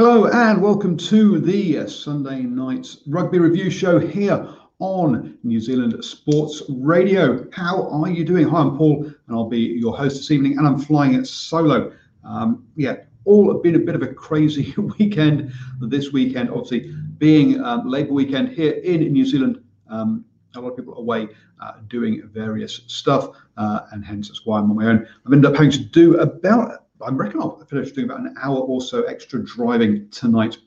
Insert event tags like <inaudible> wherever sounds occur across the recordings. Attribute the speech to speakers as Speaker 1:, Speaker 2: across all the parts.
Speaker 1: Hello and welcome to the Sunday night rugby review show here on New Zealand Sports Radio. How are you doing? Hi, I'm Paul and I'll be your host this evening and I'm flying it solo. Um, yeah, all been a bit of a crazy <laughs> weekend this weekend, obviously being um, Labour weekend here in New Zealand. Um, a lot of people away uh, doing various stuff, uh, and hence that's why I'm on my own. I've ended up having to do about, I reckon I'll finish doing about an hour or so extra driving tonight,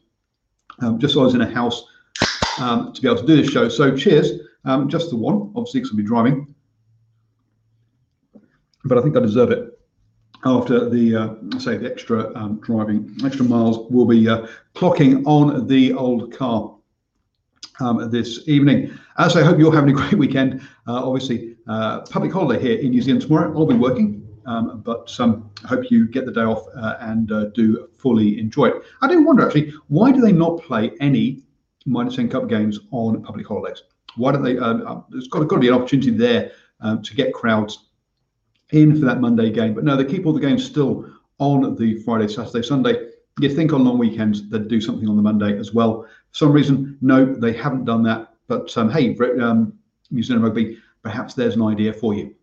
Speaker 1: um, just so I was in a house um, to be able to do this show. So cheers, um, just the one, obviously, because I'll be driving, but I think I deserve it after the uh, say the extra um, driving, extra miles We'll be uh, clocking on the old car um, this evening. As I hope you're having a great weekend. Uh, obviously, uh, public holiday here in New Zealand tomorrow. I'll be working, um, but um, I hope you get the day off uh, and uh, do fully enjoy it. I do wonder actually, why do they not play any Mitre 10 Cup games on public holidays? Why don't they? there's got, got to be an opportunity there um, to get crowds in for that Monday game. But no, they keep all the games still on the Friday, Saturday, Sunday. You think on long weekends they'd do something on the Monday as well. For some reason, no, they haven't done that. But um, hey, um, New Zealand Rugby, perhaps there's an idea for you.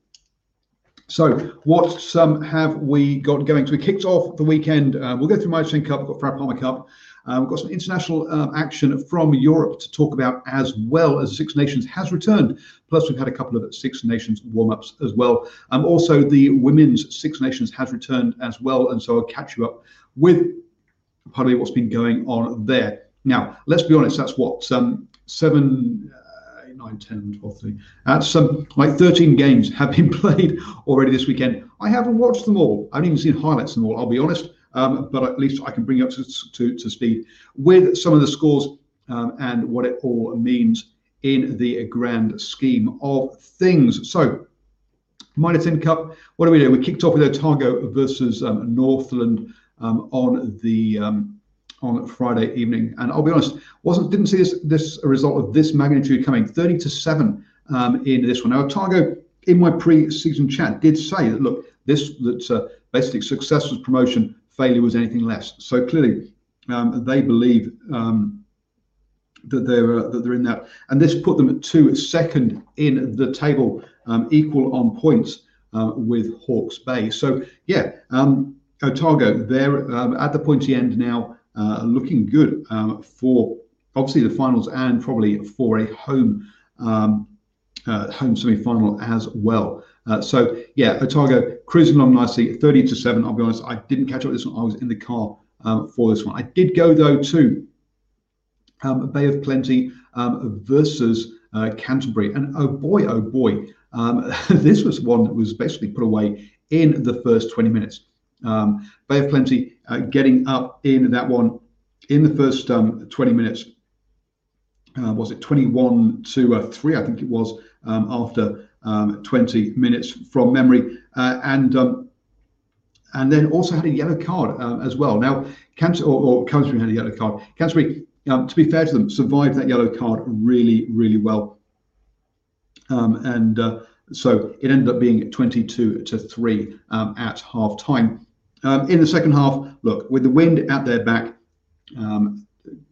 Speaker 1: So, what um, have we got going? So, we kicked off the weekend. Uh, we'll go through Mitre 10 Cup, we've got Farah Palmer Cup. Uh, we've got some international um, action from Europe to talk about as well as Six Nations has returned. Plus, we've had a couple of Six Nations warm ups as well. Um, also, the women's Six Nations has returned as well. And so I'll catch you up with part of what's been going on there. Now, let's be honest, that's what, um, seven. Uh, 9, 10, 12, 13. That's um, like 13 games have been <laughs> played already this weekend. I haven't watched them all. I haven't even seen highlights of them all, I'll be honest um, but at least I can bring you up to, to, to speed with some of the scores um, and what it all means in the grand scheme of things. So, Mitre 10 Cup, what do we do? We kicked off with Otago versus um, Northland um, on the um, on Friday evening, and I'll be honest, wasn't didn't see this this a result of this magnitude coming, 30 to seven um, in this one. Now Otago, in my pre-season chat, did say that look, this that uh, basically success was promotion, failure was anything less. So clearly, um, they believe um, that they're uh, that they're in that, and this put them at two second in the table, um, equal on points uh, with Hawke's Bay. So yeah, um, Otago they're um, at the pointy end now, looking good um, for obviously the finals and probably for a home um, uh, home semi-final as well. Uh, so yeah, Otago cruising along nicely, 30 to seven. I'll be honest, I didn't catch up with this one. I was in the car um, for this one. I did go though to um, Bay of Plenty um, versus uh, Canterbury, and oh boy, oh boy, um, <laughs> this was one that was basically put away in the first 20 minutes. Um, Bay of Plenty uh, getting up in that one in the first um, 20 minutes. Uh, was it 21 to uh, 3? I think it was after um, 20 minutes from memory, uh, and um, and then also had a yellow card um, as well. Now, Canter or, or Canterbury had a yellow card. Canterbury um, to be fair to them, survived that yellow card really, really well. Um, and uh, so it ended up being 22 to 3 um, at half time. Um, in the second half, look, with the wind at their back, um,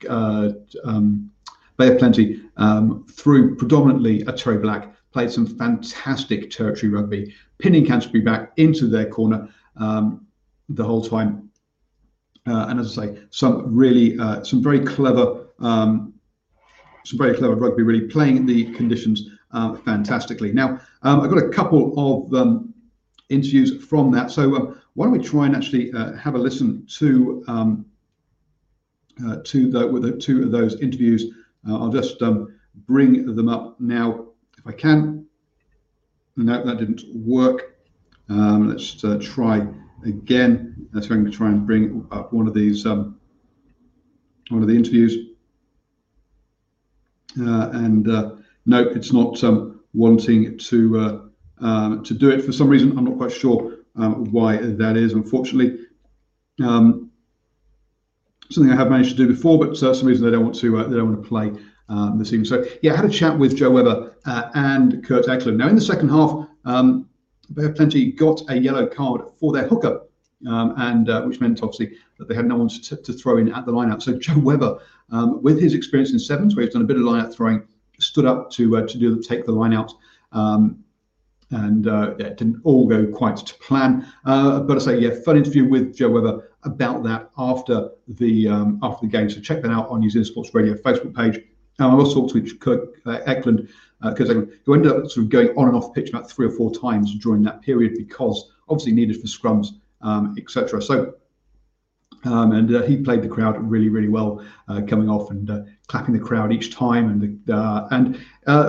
Speaker 1: uh, um, Bay of Plenty um, through predominantly a Terry Black, played some fantastic territory rugby, pinning Canterbury back into their corner um, the whole time. Uh, and as I say, some really, uh, some very clever, um, some very clever rugby, really playing the conditions uh, fantastically. Now, I've got a couple of interviews from that. So why don't we try and actually uh, have a listen to um, uh, to the the two of those interviews. Uh, I'll just um, bring them up now if I can. No, that didn't work. Um, let's uh, try again. I'm going to try and bring up one of these um, one of the interviews. Uh, and no, it's not um, wanting to to do it for some reason. I'm not quite sure um, why that is. Unfortunately, um, something I have managed to do before, but for some reason they don't want to they don't want to play um, this evening. So yeah, I had a chat with Joe Webber uh, and Kurt Eklund. Now in the second half, um, Bay Plenty got a yellow card for their hooker, um, and uh, which meant obviously that they had no one to, to throw in at the lineout. So Joe Webber, um, with his experience in sevens, where he's done a bit of lineout throwing, stood up to uh, to do take the line out. Um, and uh, it didn't all go quite to plan. Uh, but I say, yeah, fun interview with Joe Webber about that after the um, after the game. So check that out on New Zealand Sports Radio Facebook page. Um, I also talked to Kurt uh, Eklund, uh, Eklund, who ended up sort of going on and off pitch about three or four times during that period because obviously needed for scrums, um, etc. So. Um, and uh, he played the crowd really, really well, uh, coming off and uh, clapping the crowd each time. And uh, and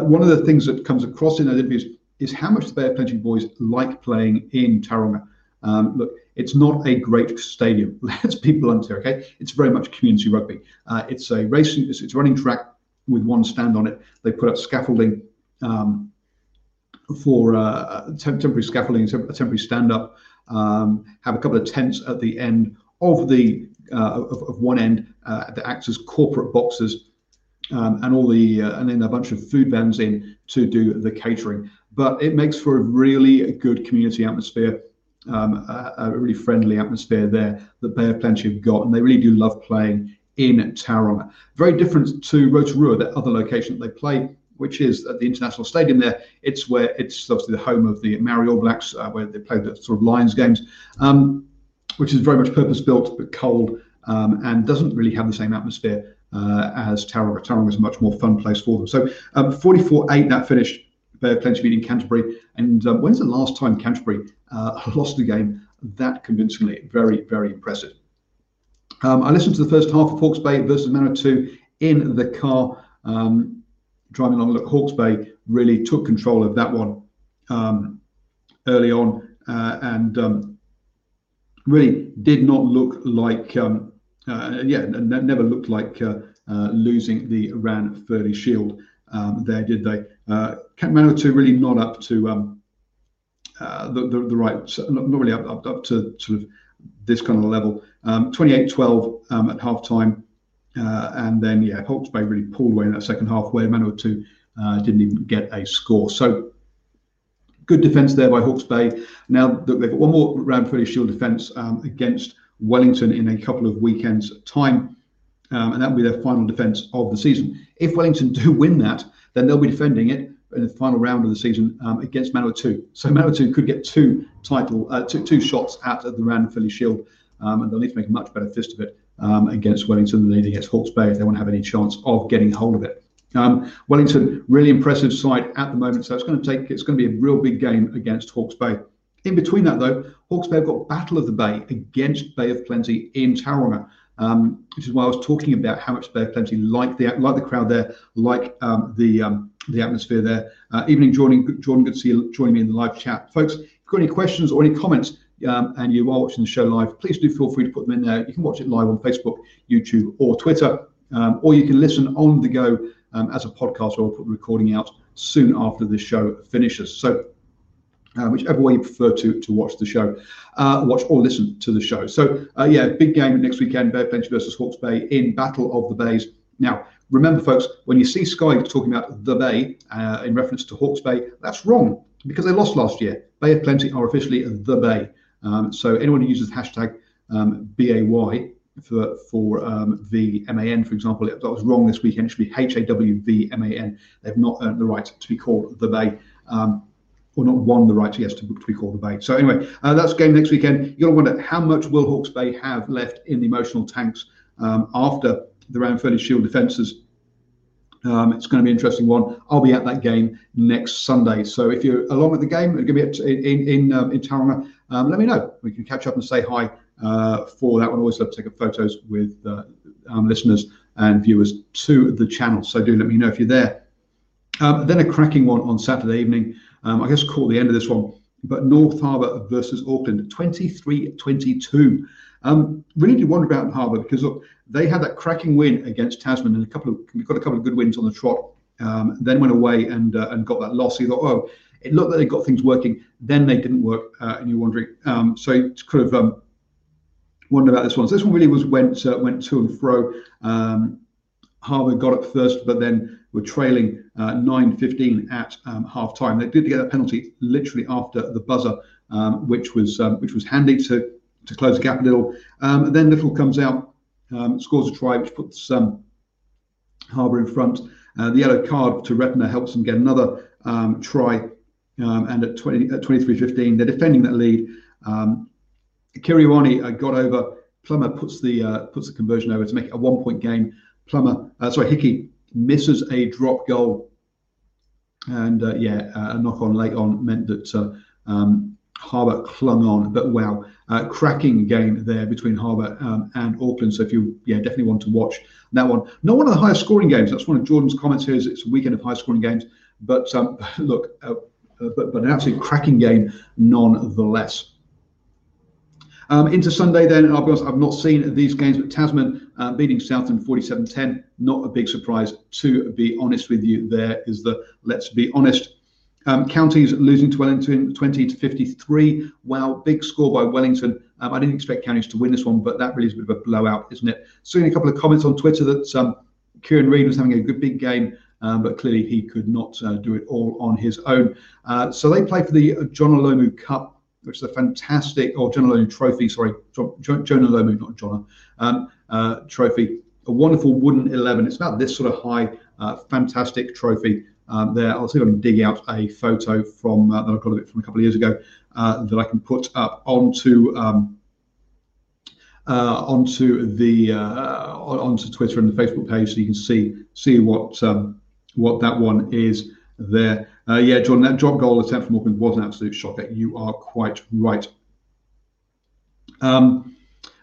Speaker 1: one of the things that comes across in that interview is how much the Bay of Plenty boys like playing in Tauranga. Um, look, it's not a great stadium. <laughs> Let's be blunt here, okay? It's very much community rugby. Uh, it's a racing, it's, it's, a running track with one stand on it. They put up scaffolding um, for uh, temp- temporary scaffolding, a temporary stand up. Um, have a couple of tents at the end of the uh, of, of, one end uh, that acts as corporate boxes, um, and all the uh, and then a bunch of food vans in to do the catering. But it makes for a really good community atmosphere. Um, a, a, really friendly atmosphere there that Bay of Plenty have got, and they really do love playing in Tauranga. Very different to Rotorua, that other location that they play, which is at the International Stadium there. It's where it's obviously the home of the Maori All Blacks, uh, where they play the sort of Lions games, um, which is very much purpose built but cold um, and doesn't really have the same atmosphere as Tauranga. Tauranga is a much more fun place for them. So um, 44-8 that finished. Plenty meeting Canterbury. And um, when's the last time Canterbury uh, <laughs> lost a game that convincingly? Very, very impressive. Um, I listened to the first half of Hawke's Bay versus Manawatu in the car um, driving along. Look, Hawke's Bay really took control of that one um, early on uh, and um, really did not look like, um, uh, yeah, never looked like uh, uh losing the Ranfurly Shield um, there, did they? Uh, Manawatu really not up to um, uh, the, the, the right, not, really up, up, up to sort of this kind of level. Um, 28-12 um, at halftime. Uh, and then, yeah, Hawke's Bay really pulled away in that second half where Manawatu uh, didn't even get a score. So good defence there by Hawke's Bay. Now they've got one more Ranfurly Shield defence um, against Wellington in a couple of weekends' time. Um, and that will be their final defence of the season. If Wellington <laughs> do win that, then they'll be defending it in the final round of the season um, against Manawatu. So <laughs> Manawatu could get two title, uh, two, two shots at the Ranfurly Shield, um, and they'll need to make a much better fist of it um, against Wellington than they did against Hawke's Bay if they want to have any chance of getting hold of it. Um, Wellington, really impressive side at the moment, so it's going to take it's going to be a real big game against Hawke's Bay. In between that, though, Hawke's Bay have got Battle of the Bay against Bay of Plenty in Tauranga. Um, which is why I was talking about how much Bay of Plenty like the like the crowd there, like um, the um, the atmosphere there. Uh, evening, Jordan. Jordan, good to see you joining me in the live chat, folks. If you've got any questions or any comments, um, and you are watching the show live, please do feel free to put them in there. You can watch it live on Facebook, YouTube, or Twitter, um, or you can listen on the go um, as a podcast, or I'll put the recording out soon after the show finishes. So uh, whichever way you prefer to to watch the show, uh, watch or listen to the show. So uh, yeah, big game next weekend: Bay Plenty versus Hawke's Bay in Battle of the Bays Now, remember, folks, when you see Sky talking about the Bay uh, in reference to Hawke's Bay, that's wrong because they lost last year. Bay of Plenty are officially the Bay. Um, so anyone who uses hashtag um, BAY for for um, VMAN, for example, that was wrong this weekend. It should be H A W V M A N. They've not earned the right to be called the Bay. Um, or not won the right, to yes, to, to be called the Bay. So anyway, uh, that's game next weekend. You're going to wonder how much will Hawke's Bay have left in the emotional tanks um, after the Ranfurly Shield defences. Um, it's going to be an interesting one. I'll be at that game next Sunday. So if you're along at the game, going to be at, in in um, in Tauranga, um, let me know. We can catch up and say hi uh, for that one. Always love to take photos with uh, listeners and viewers to the channel. So do let me know if you're there. Um, then a cracking one on Saturday evening. Um, I guess call the end of this one. But North Harbour versus Auckland, 23-22. Um, really do wonder about Harbour because look, they had that cracking win against Tasman and a couple of we've got a couple of good wins on the trot. Um, then went away and uh, and got that loss. You thought, oh, it looked like they got things working. Then they didn't work, uh, and you're wondering. Um, so it's kind of um, wonder about this one. So this one really was went uh, went to and fro. Um, Harbour got up first, but then were trailing uh, 9-15 at um, half time. They did get a penalty literally after the buzzer, um, which was um, which was handy to to close the gap a little. Um, then Little comes out, um, scores a try, which puts um, Harbour in front. Uh, the yellow card to Repner helps them get another try, and at 20 at 23-15, they're defending that lead. Kiriwani uh, got over. Plummer puts the uh, puts the conversion over to make it a one point game. Plummer, uh, sorry, Hickey misses a drop goal, and uh, yeah, uh, a knock on late on meant that uh, um, Harbour clung on. But wow, uh, cracking game there between Harbour um, and Auckland. So if you yeah definitely want to watch that one, not one of the highest scoring games. That's one of Jordan's comments here. Is it's a weekend of high scoring games, but um, <laughs> look, uh, but but an absolute cracking game nonetheless. Um, into Sunday, then, I'll be honest, I've not seen these games, but Tasman uh, beating Southland 47 10, not a big surprise, to be honest with you. There is the let's be honest. Um, counties losing to Wellington 20 to 53. Wow, big score by Wellington. Um, I didn't expect counties to win this one, but that really is a bit of a blowout, isn't it? Seeing a couple of comments on Twitter that um, Kieran Read was having a good big game, um, but clearly he could not uh, do it all on his own. Uh, so they play for the Jonah Lomu Cup which is a fantastic, or Jonah Lomu Trophy, sorry, Jonah Lomu, not Jonah, um, uh, trophy. A wonderful wooden 11. It's about this sort of high, uh, fantastic trophy um, there. I'll see if I can dig out a photo from uh, that I got of it from a couple of years ago uh, that I can put up onto um, uh, onto the onto Twitter and the Facebook page, so you can see see what um, what that one is there. Uh, yeah, John, that drop goal attempt from Auckland was an absolute shocker. You are quite right. Um,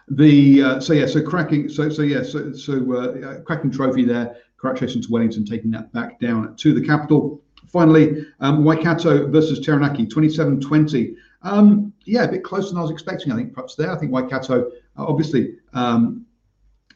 Speaker 1: the uh, so yeah, so cracking, so so yeah, so so uh, cracking trophy there. Congratulations to Wellington taking that back down to the capital. Finally, um, Waikato versus Taranaki, 27-20. Um, yeah, a bit closer than I was expecting. I think perhaps there. I think Waikato, uh, obviously, um,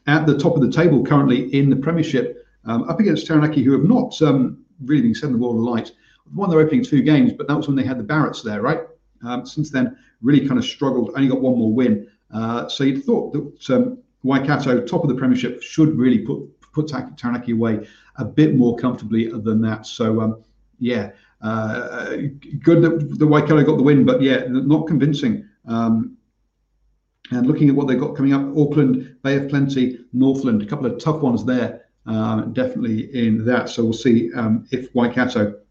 Speaker 1: at the top of the table currently in the Premiership, um, up against Taranaki, who have not um, really been setting the world alight won their opening two games, but that was when they had the Barretts there, right? Um, since then, really kind of struggled. Only got one more win. Uh, so you'd thought that um, Waikato, top of the Premiership, should really put put Taranaki away a bit more comfortably than that. So um, yeah, uh, good that the Waikato got the win, but yeah, not convincing. Um, and looking at what they've got coming up, Auckland, Bay of Plenty, Northland, a couple of tough ones there, um, definitely in that. So we'll see um, if Waikato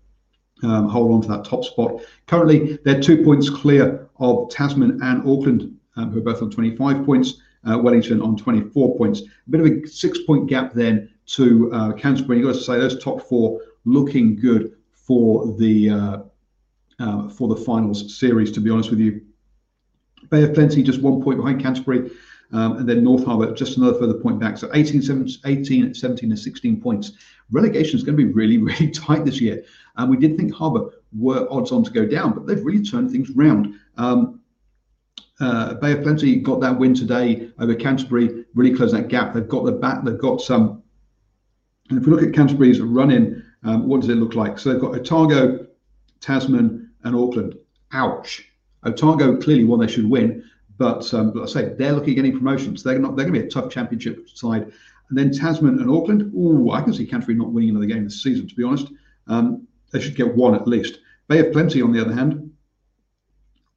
Speaker 1: um, hold on to that top spot. Currently, they're two points clear of Tasman and Auckland, who are both on 25 points. Uh, Wellington on 24 points. A bit of a six-point gap then to uh, Canterbury. You've got to say those top four looking good for the uh, uh, for the finals series. To be honest with you, Bay of Plenty just one point behind Canterbury. Um, and then North Harbour just another further point back. So 18, 17, 18, 17 and 16 points. Relegation is going to be really, <laughs> really tight this year. And we did think Harbour were odds on to go down, but they've really turned things round. Um, uh, Bay of Plenty got that win today over Canterbury, really closed that gap. They've got the back, they've got some. And if we look at Canterbury's run in, um, what does it look like? So they've got Otago, Tasman, and Auckland. Ouch. Otago clearly one they should win, but, um, but I say they're looking at getting promotions. They're not. They're going to be a tough championship side. and then Tasman and Auckland. Oh, I can see Canterbury not winning another game this season, to be honest. Um, they should get one at least. Bay of Plenty, on the other hand,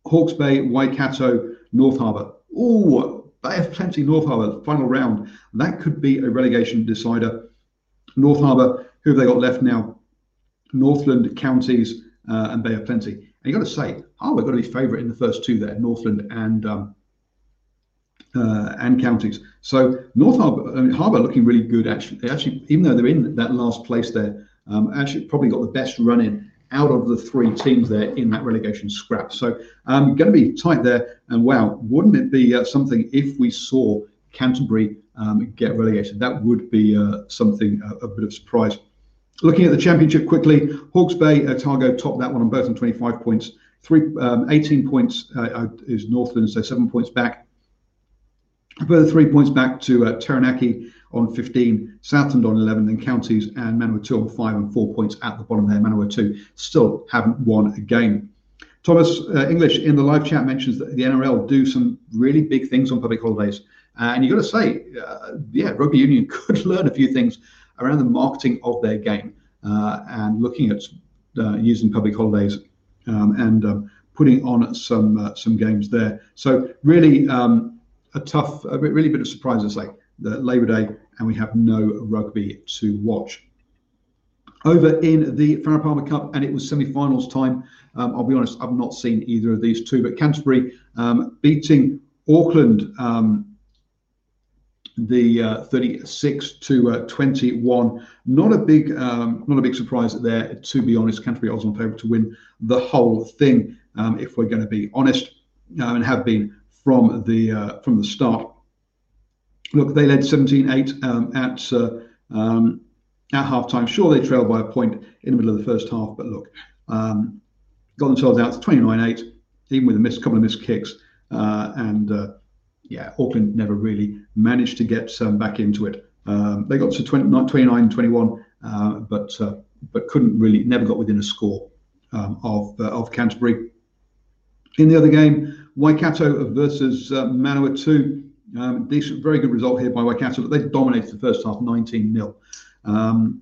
Speaker 1: Hawke's Bay, Waikato, North Harbour. Oh, Bay of Plenty, North Harbour, final round. That could be a relegation decider. North Harbour, who have they got left now? Northland, Counties, uh, and Bay of Plenty. And you've got to say, Harbour got to be favourite in the first two there, Northland and um, uh, and counties. So North Harbour, I mean, Harbour looking really good actually. Actually, even though they're in that last place there, um, actually probably got the best run in out of the three teams there in that relegation scrap. So um, going to be tight there. And wow, wouldn't it be uh, something if we saw Canterbury um, get relegated? That would be uh, something uh, a bit of surprise. Looking at the championship quickly, Hawke's Bay, Otago topped that one on both on 25 points. Three, um, 18 points uh, is Northland, so seven points back. Further three points back to uh, Taranaki on 15, Southland on 11, then Counties and Manawatu on five and four points at the bottom there. Manawatu still haven't won a game. Thomas uh, English in the live chat mentions that the NRL do some really big things on public holidays. Uh, and you've got to say, uh, yeah, rugby union <laughs> could learn a few things around the marketing of their game uh, and looking at uh, using public holidays um, and um, putting on some uh, some games there. So really um, a tough, a really bit of surprise, I say, the Labor Day, and we have no rugby to watch. Over in the Farah Palmer Cup, and it was semi-finals time. Um, I'll be honest, I've not seen either of these two, but Canterbury um, beating Auckland um, the uh, 36 to uh, 21. Not a big, um, not a big surprise there. To be honest, Canterbury are on favourite to win the whole thing. Um, if we're going to be honest, um, and have been from the uh, from the start. Look, they led 17-8 um, at uh, um, at half time. Sure, they trailed by a point in the middle of the first half, but look, um, got themselves out to 29-8, even with a miss, couple of missed kicks, uh, and uh, yeah, Auckland never really managed to get um, back into it. Um, they got to 20, 29 21, uh, but uh, but couldn't really, never got within a score um, of of Canterbury. In the other game, Waikato versus uh, Manawatu. Um, decent, very good result here by Waikato, but they dominated the first half 19 0. Um,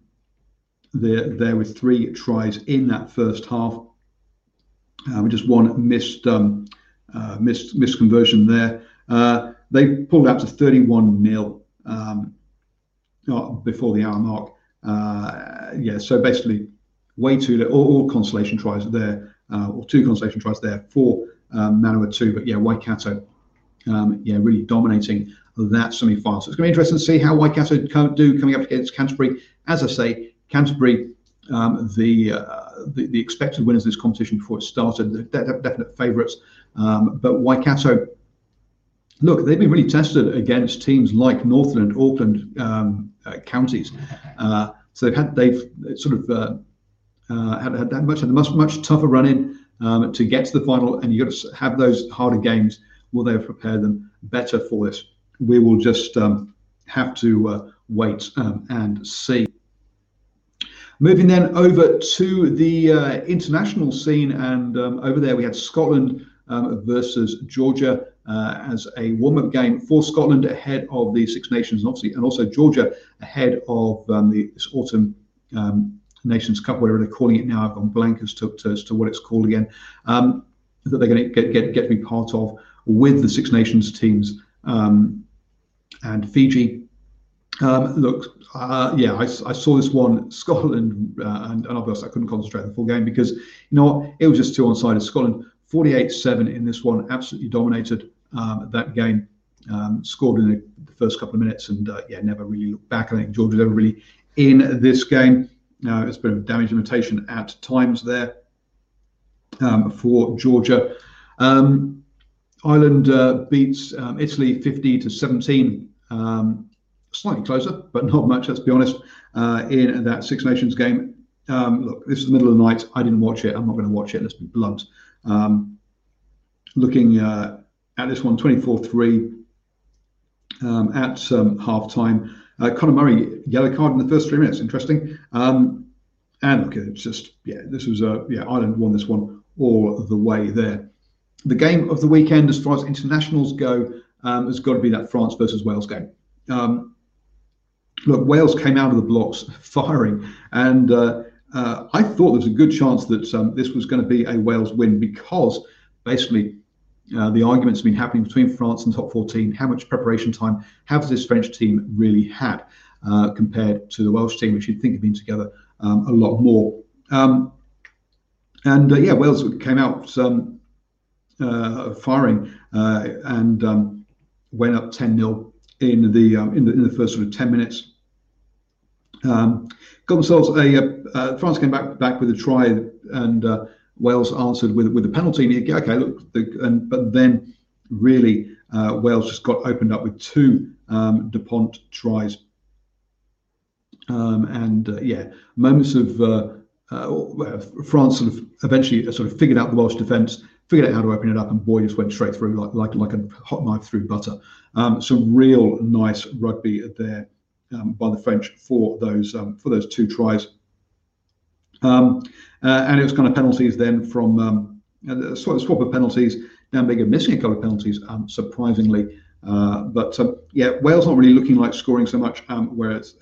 Speaker 1: they're there were three tries in that first half. Uh, just one missed um, uh, missed missed conversion there. Uh, they pulled out to 31 0 um, before the hour mark. Uh, yeah, so basically, way too little. All, all consolation tries there, uh, or two consolation tries there for um, Manawatu. But yeah, Waikato, um, yeah, really dominating that semi final. So it's going to be interesting to see how Waikato do coming up against Canterbury. As I say, Canterbury, um, the, uh, the, the expected winners of this competition before it started, the definite favourites. Um, but Waikato, look, they've been really tested against teams like Northland, Auckland um, uh, counties. Uh, so they've had they've sort of uh, had, had much had a much much tougher run in um, to get to the final, and you've got to have those harder games. Will they have prepared them better for this? We will just um, have to uh, wait um, and see. Moving then over to the uh, international scene, and um, over there we had Scotland um, versus Georgia uh, as a warm-up game for Scotland ahead of the Six Nations, and obviously, and also Georgia ahead of um, the, this autumn um, Nations Cup, whatever they're calling it now. I've gone blank as to, to, as to what it's called again. Um, that they're going to get, get get to be part of with the Six Nations teams um, and Fiji. Um, look, uh, yeah, I, I, saw this one, <laughs> Scotland, uh, and, and obviously I couldn't concentrate the full game because you know what, it was just two on-sided. Scotland 48-7 in this one, absolutely dominated um, that game. Um, scored in the, first couple of minutes, and uh, yeah, never really looked back. I think George was never really in this game. Uh, it's been damage limitation at times there um, for Georgia. Um, Ireland uh, beats um, Italy 50 to 17. Um, slightly closer, but not much, let's be honest, uh, in that Six Nations game. Um, look, this is the middle of the night. I didn't watch it. I'm not going to watch it. Let's be blunt. Um, looking uh, at this one, 24 3 at half time. Uh, Conor Murray, yellow card in the first three minutes. Interesting. Um, and look, it's just, yeah, this was, a, yeah, Ireland won this one all the way there. The game of the weekend, as far as internationals go, um, has got to be that France versus Wales game. Um, look, Wales came out of the blocks <laughs> firing, and uh, uh, I thought there was a good chance that um, this was going to be a Wales win because basically uh, the arguments have been happening between France and top 14. How much preparation time has this French team really had uh, compared to the Welsh team, which you'd think had been together um, a lot more? Um, and uh, yeah, Wales came out um, uh, firing uh, and um, went up 10 0 in the, um, in the in the first sort of 10 minutes. Um, got themselves a France came back back with a try and Wales answered with with a penalty. And okay, look, the, and but then really uh, Wales just got opened up with two um, Dupont tries, um, and uh, yeah, moments of uh, uh France sort of eventually sort of figured out the Welsh defence, figured out how to open it up, and boy just went straight through like like like a hot knife through butter. Um, some real nice rugby there um, by the French for those um, for those two tries. Um, uh, and it was kind of penalties then from um, uh, swap of penalties. Dan Biggar missing a couple of penalties, um, surprisingly. Uh, but um, yeah, Wales not really looking like scoring so much. Um, whereas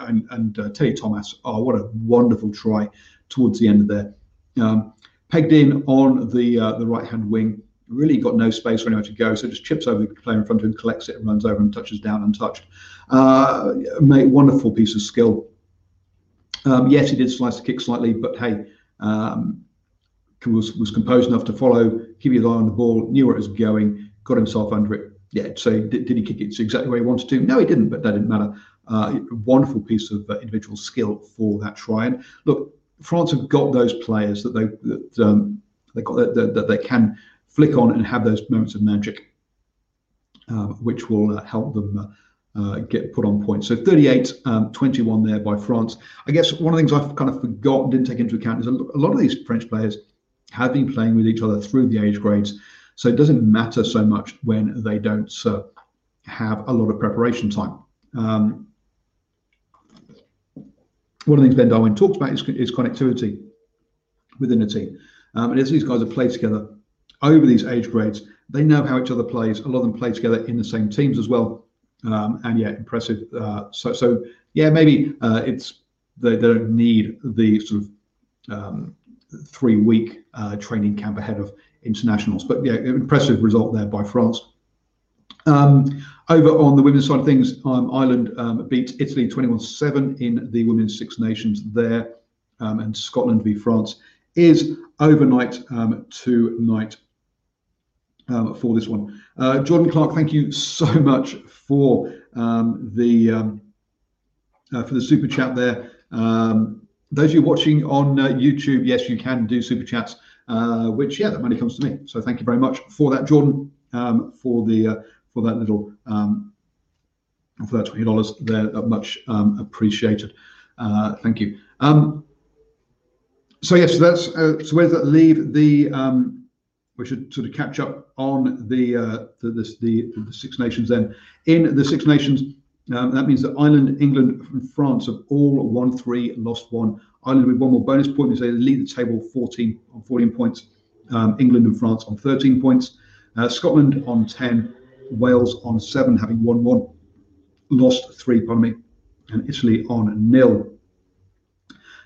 Speaker 1: and, and uh, Teddy Thomas, oh, what a wonderful try towards the end of there. Um, pegged in on the uh, the right hand wing, really got no space for anywhere to go, so just chips over the player in front of him, collects it, and runs over and touches down untouched. Uh, mate, wonderful piece of skill. Um, yes, he did slice the kick slightly, but hey, um, was was composed enough to follow, keep his eye on the ball, knew where it was going, got himself under it. Yeah, so did, did he kick it exactly where he wanted to? No, he didn't, but that didn't matter. Uh, wonderful piece of uh, individual skill for that try. And look, France have got those players that they that um, they got that, that, that, they can flick on and have those moments of magic, uh, which will uh, help them uh, get put on points. So 38 um, 21 there by France. I guess one of the things I've kind of forgotten, didn't take into account, is a, a lot of these French players have been playing with each other through the age grades. So it doesn't matter so much when they don't uh, have a lot of preparation time. Um, one of the things Ben Darwin talks about is, is connectivity within a team. Um, and as these guys have played together over these age grades, they know how each other plays. A lot of them play together in the same teams as well. Um, and yeah, impressive. Uh, so, so yeah, maybe uh, it's they, they, don't need the sort of um, three week uh, training camp ahead of internationals. But yeah, impressive result there by France. Um, over on the women's side of things, um, Ireland um, beat Italy 21 7 in the Women's Six Nations there, um, and Scotland v France is overnight um, tonight um, for this one. Uh, Jordan Clark, thank you so <laughs> much for um, the um, uh, for the super chat there. Um, those of you watching on uh, YouTube, yes, you can do super chats, uh, which yeah, that money comes to me. So thank you very much for that, Jordan, um, for the uh, for that little um, for that twenty dollars there, much appreciated. Uh, thank you. so yes, that's so where does that leave the we should sort of catch up on the uh, the, the, the, Six Nations then. In the Six Nations, um, that means that Ireland, England, and France have all won three, lost one. Ireland with one more bonus point, they lead the table 14 on 14 points. Um, England and France on 13 points. Uh, Scotland on 10, Wales on seven, having won one, lost three, pardon me, and Italy on nil.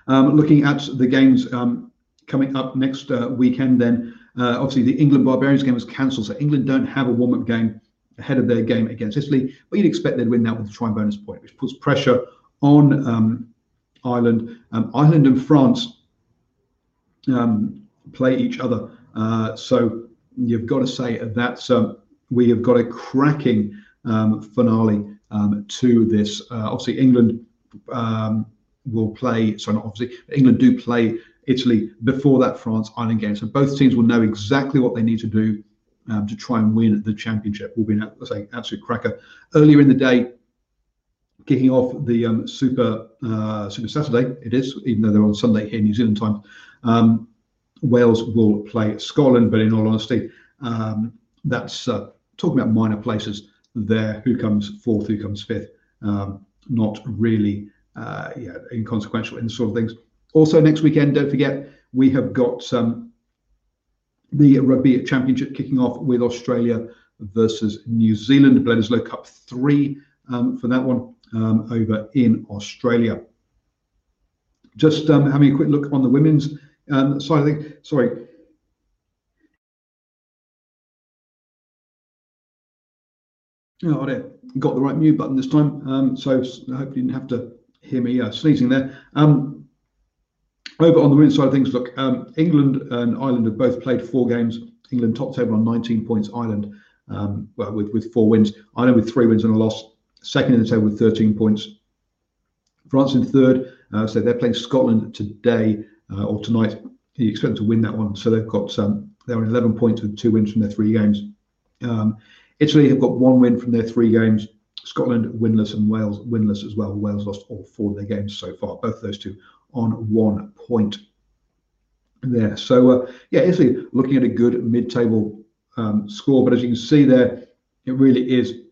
Speaker 1: Um, looking at the games um, coming up next uh, weekend, then uh, obviously, the England Barbarians game was cancelled, so England don't have a warm up game ahead of their game against Italy, but you'd expect they'd win that with a try bonus point, which puts pressure on um, Ireland. Um, Ireland and France um, play each other. Uh, so you've got to say that um, we have got a cracking um, finale um, to this. Uh, obviously, England will play, sorry, not obviously, England do play Italy before that France Ireland game. So both teams will know exactly what they need to do um, to try and win the championship. Will be an say, absolute cracker. Earlier in the day, kicking off the um, Super uh, Super Saturday, it is even though they're on Sunday here in New Zealand time. Um, Wales will play Scotland, but in all honesty, um, that's uh, talking about minor places there. Who comes fourth? Who comes fifth? Um, not really, uh, yeah, inconsequential in the sort of things. Also, next weekend, don't forget, we have got um, the Rugby Championship kicking off with Australia versus New Zealand, Bledisloe Cup 3 um, for that one. um, over in Australia. Just um, having a quick look on the women's um, side of things. Sorry. Oh, I got the right mute button this time, um, so I hope you didn't have to hear me uh, sneezing there. Um, over on the women's side of things, look, um, England and Ireland have both played four games. England top table on 19 points. Ireland um, well, with with four wins. Ireland with three wins and a loss. Second in the table with 13 points. France in third. Uh, so they're playing Scotland today uh, or tonight. You expect them to win that one. So they've got um, they're on 11 points with two wins from their three games. Um, Italy have got one win from their three games. Scotland winless and Wales winless as well. Wales lost all four of their games so far. Both of those two on one point there. So uh, yeah, Italy looking at a good mid-table um, score, but as you can see there, it really is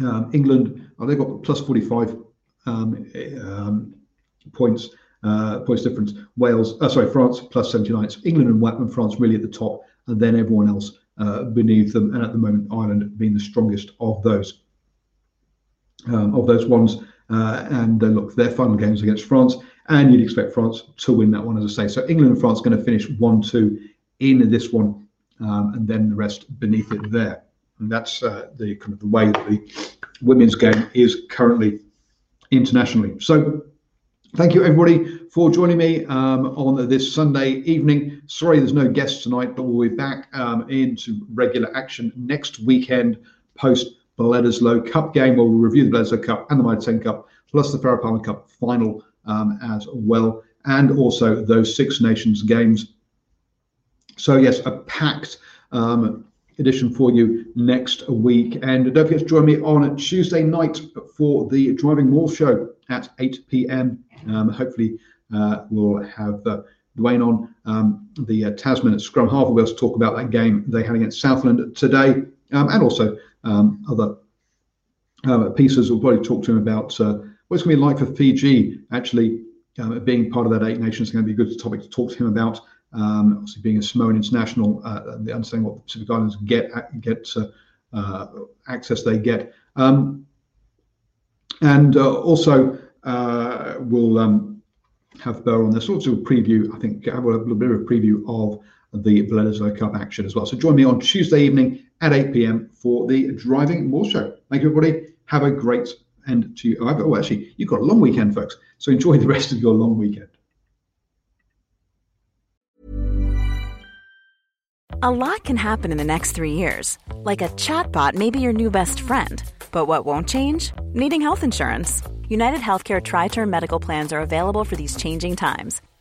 Speaker 1: um, England. Oh, they've got plus 45 um, um, points uh, points difference. Wales, uh, sorry, France plus 79. So England and, and France really at the top, and then everyone else uh, beneath them. And at the moment, Ireland being the strongest of those um, of those ones. Uh, and uh, look, their final games against France, and you'd expect France to win that one, as I say. So England and France are going to finish one-two in this one, um, and then the rest beneath it there. And that's uh, the kind of the way that the women's game is currently internationally. So thank you everybody for joining me um, on this Sunday evening. Sorry, there's no guests tonight, but we'll be back um, into regular action next weekend post Bledisloe Cup game where we'll review the Bledisloe Cup and the Mitre 10 Cup, plus the Farah Palmer Cup final um, as well, and also those Six Nations games. So, yes, a packed um, edition for you next week. And don't forget to join me on Tuesday night for the Driving Morse show at 8 p.m. Um, hopefully, uh, we'll have uh, Dwayne on um, the uh, Tasman at Scrum Half. We'll talk about that game they had against Southland today um, and also um, other uh, pieces. We'll probably talk to him about uh, what it's going to be like for Fiji actually um, being part of that Eight Nations. It's going to be a good topic to talk to him about. Um, obviously, being a Samoan international, uh, what the Pacific Islands get get uh, uh, access they get, um, and uh, also we'll um, have Burr on this. Also, preview. I think have a little bit of a preview of the Bledisloe Cup action as well. So join me on Tuesday evening at 8 p.m. for the Driving Morse Show. Thank you, everybody. Have a great end to you. Oh, actually, you've got a long weekend, folks. So enjoy the rest of your long weekend.
Speaker 2: A lot can happen in the next three years. Like a chatbot may be your new best friend. But what won't change? Needing health insurance. United Healthcare Tri Term Medical Plans are available for these changing times